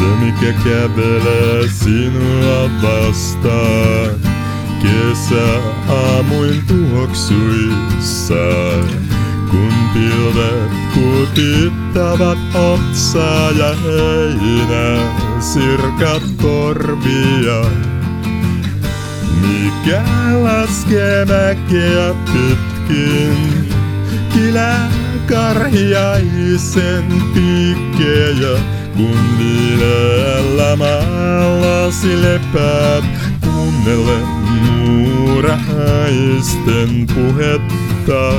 Se mikä kävelee sinua vastaan, kesä aamuin tuoksuissa. Kun pilvet kutittavat otsaa ja heinä sirkat korvia. Mikä laskee mäkeä pitkin, kilää karhiaisen piikkejä, kun viileällä maallasi lepäät, kuunnelle muurahaisten puhetta.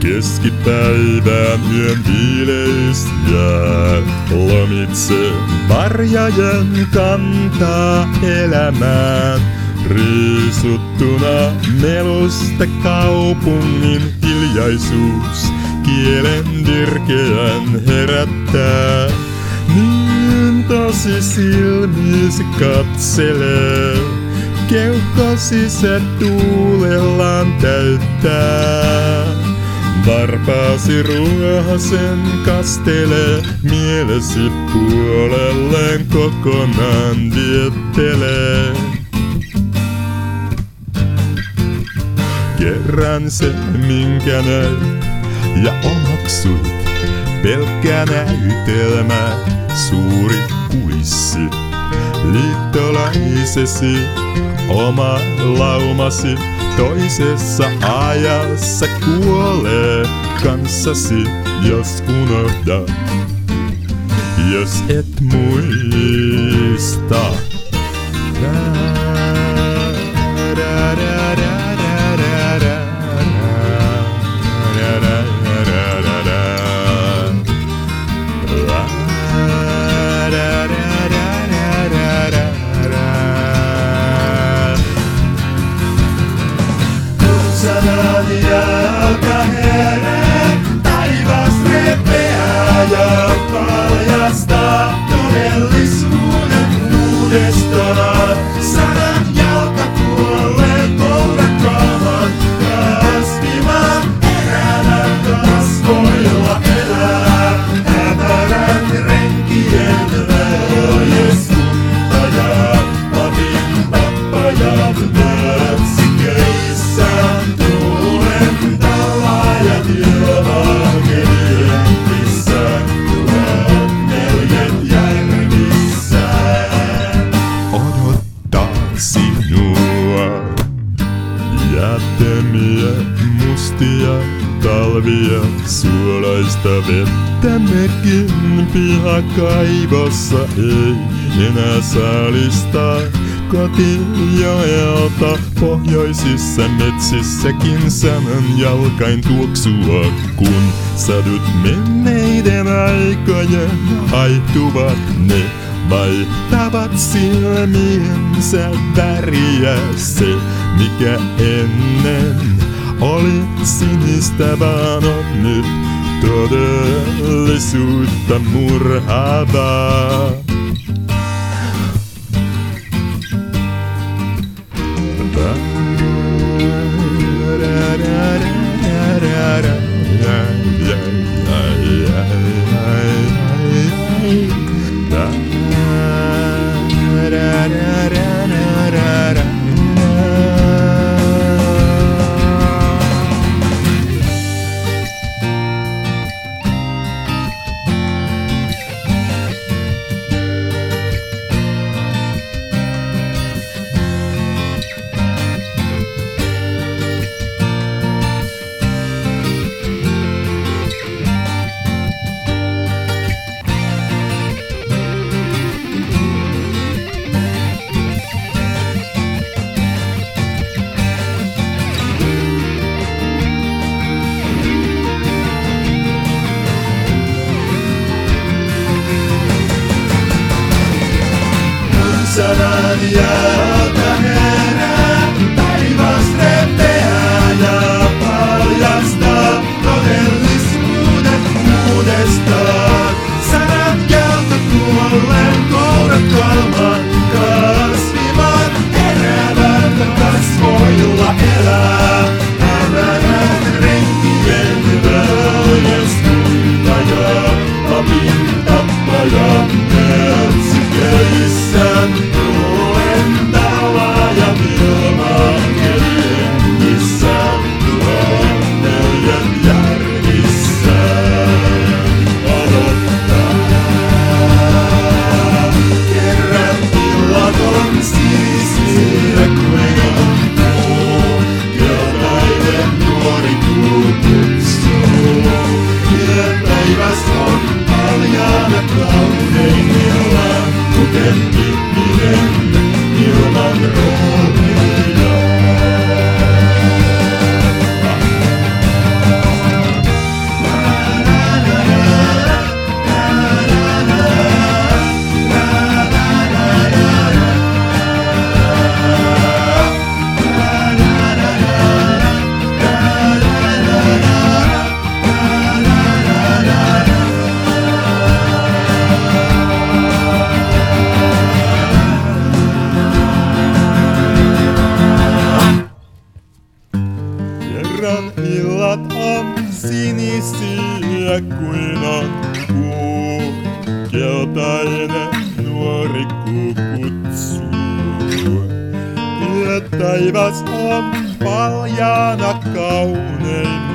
Keskipäivän yön viileys jää lomitse varjajen kantaa elämään. Riisuttuna melusta kaupungin hiljaisuus kielen dirkeän herättää. Niin tosi silmis katselee, keuhkosi se tuulellaan täyttää. Varpaasi ruohasen kastelee, mielesi puolelleen kokonaan viettelee. Kerran se, minkä näit ja omaksuit, pelkkä näytelmä, suuri kulissi. Liittolaisesi, oma laumasi, toisessa ajassa kuolee kanssasi, jos unohdat. Jos et muista. Jätemiä, mustia talvia, suolaista vettä mekin pihakaivossa ei enää saalista. Kotijoelta pohjoisissa metsissäkin sanan jalkain tuoksua, kun sadut menneiden aikojen haihtuvat ne vaihtavat silmiensä väriä se, mikä ennen oli sinistä, vaan on nyt todellisuutta murhaavaa. Saraniya kuin on kuu. Keltainen nuori kuu kutsuu. Ja taivas on paljana kauneimmillaan.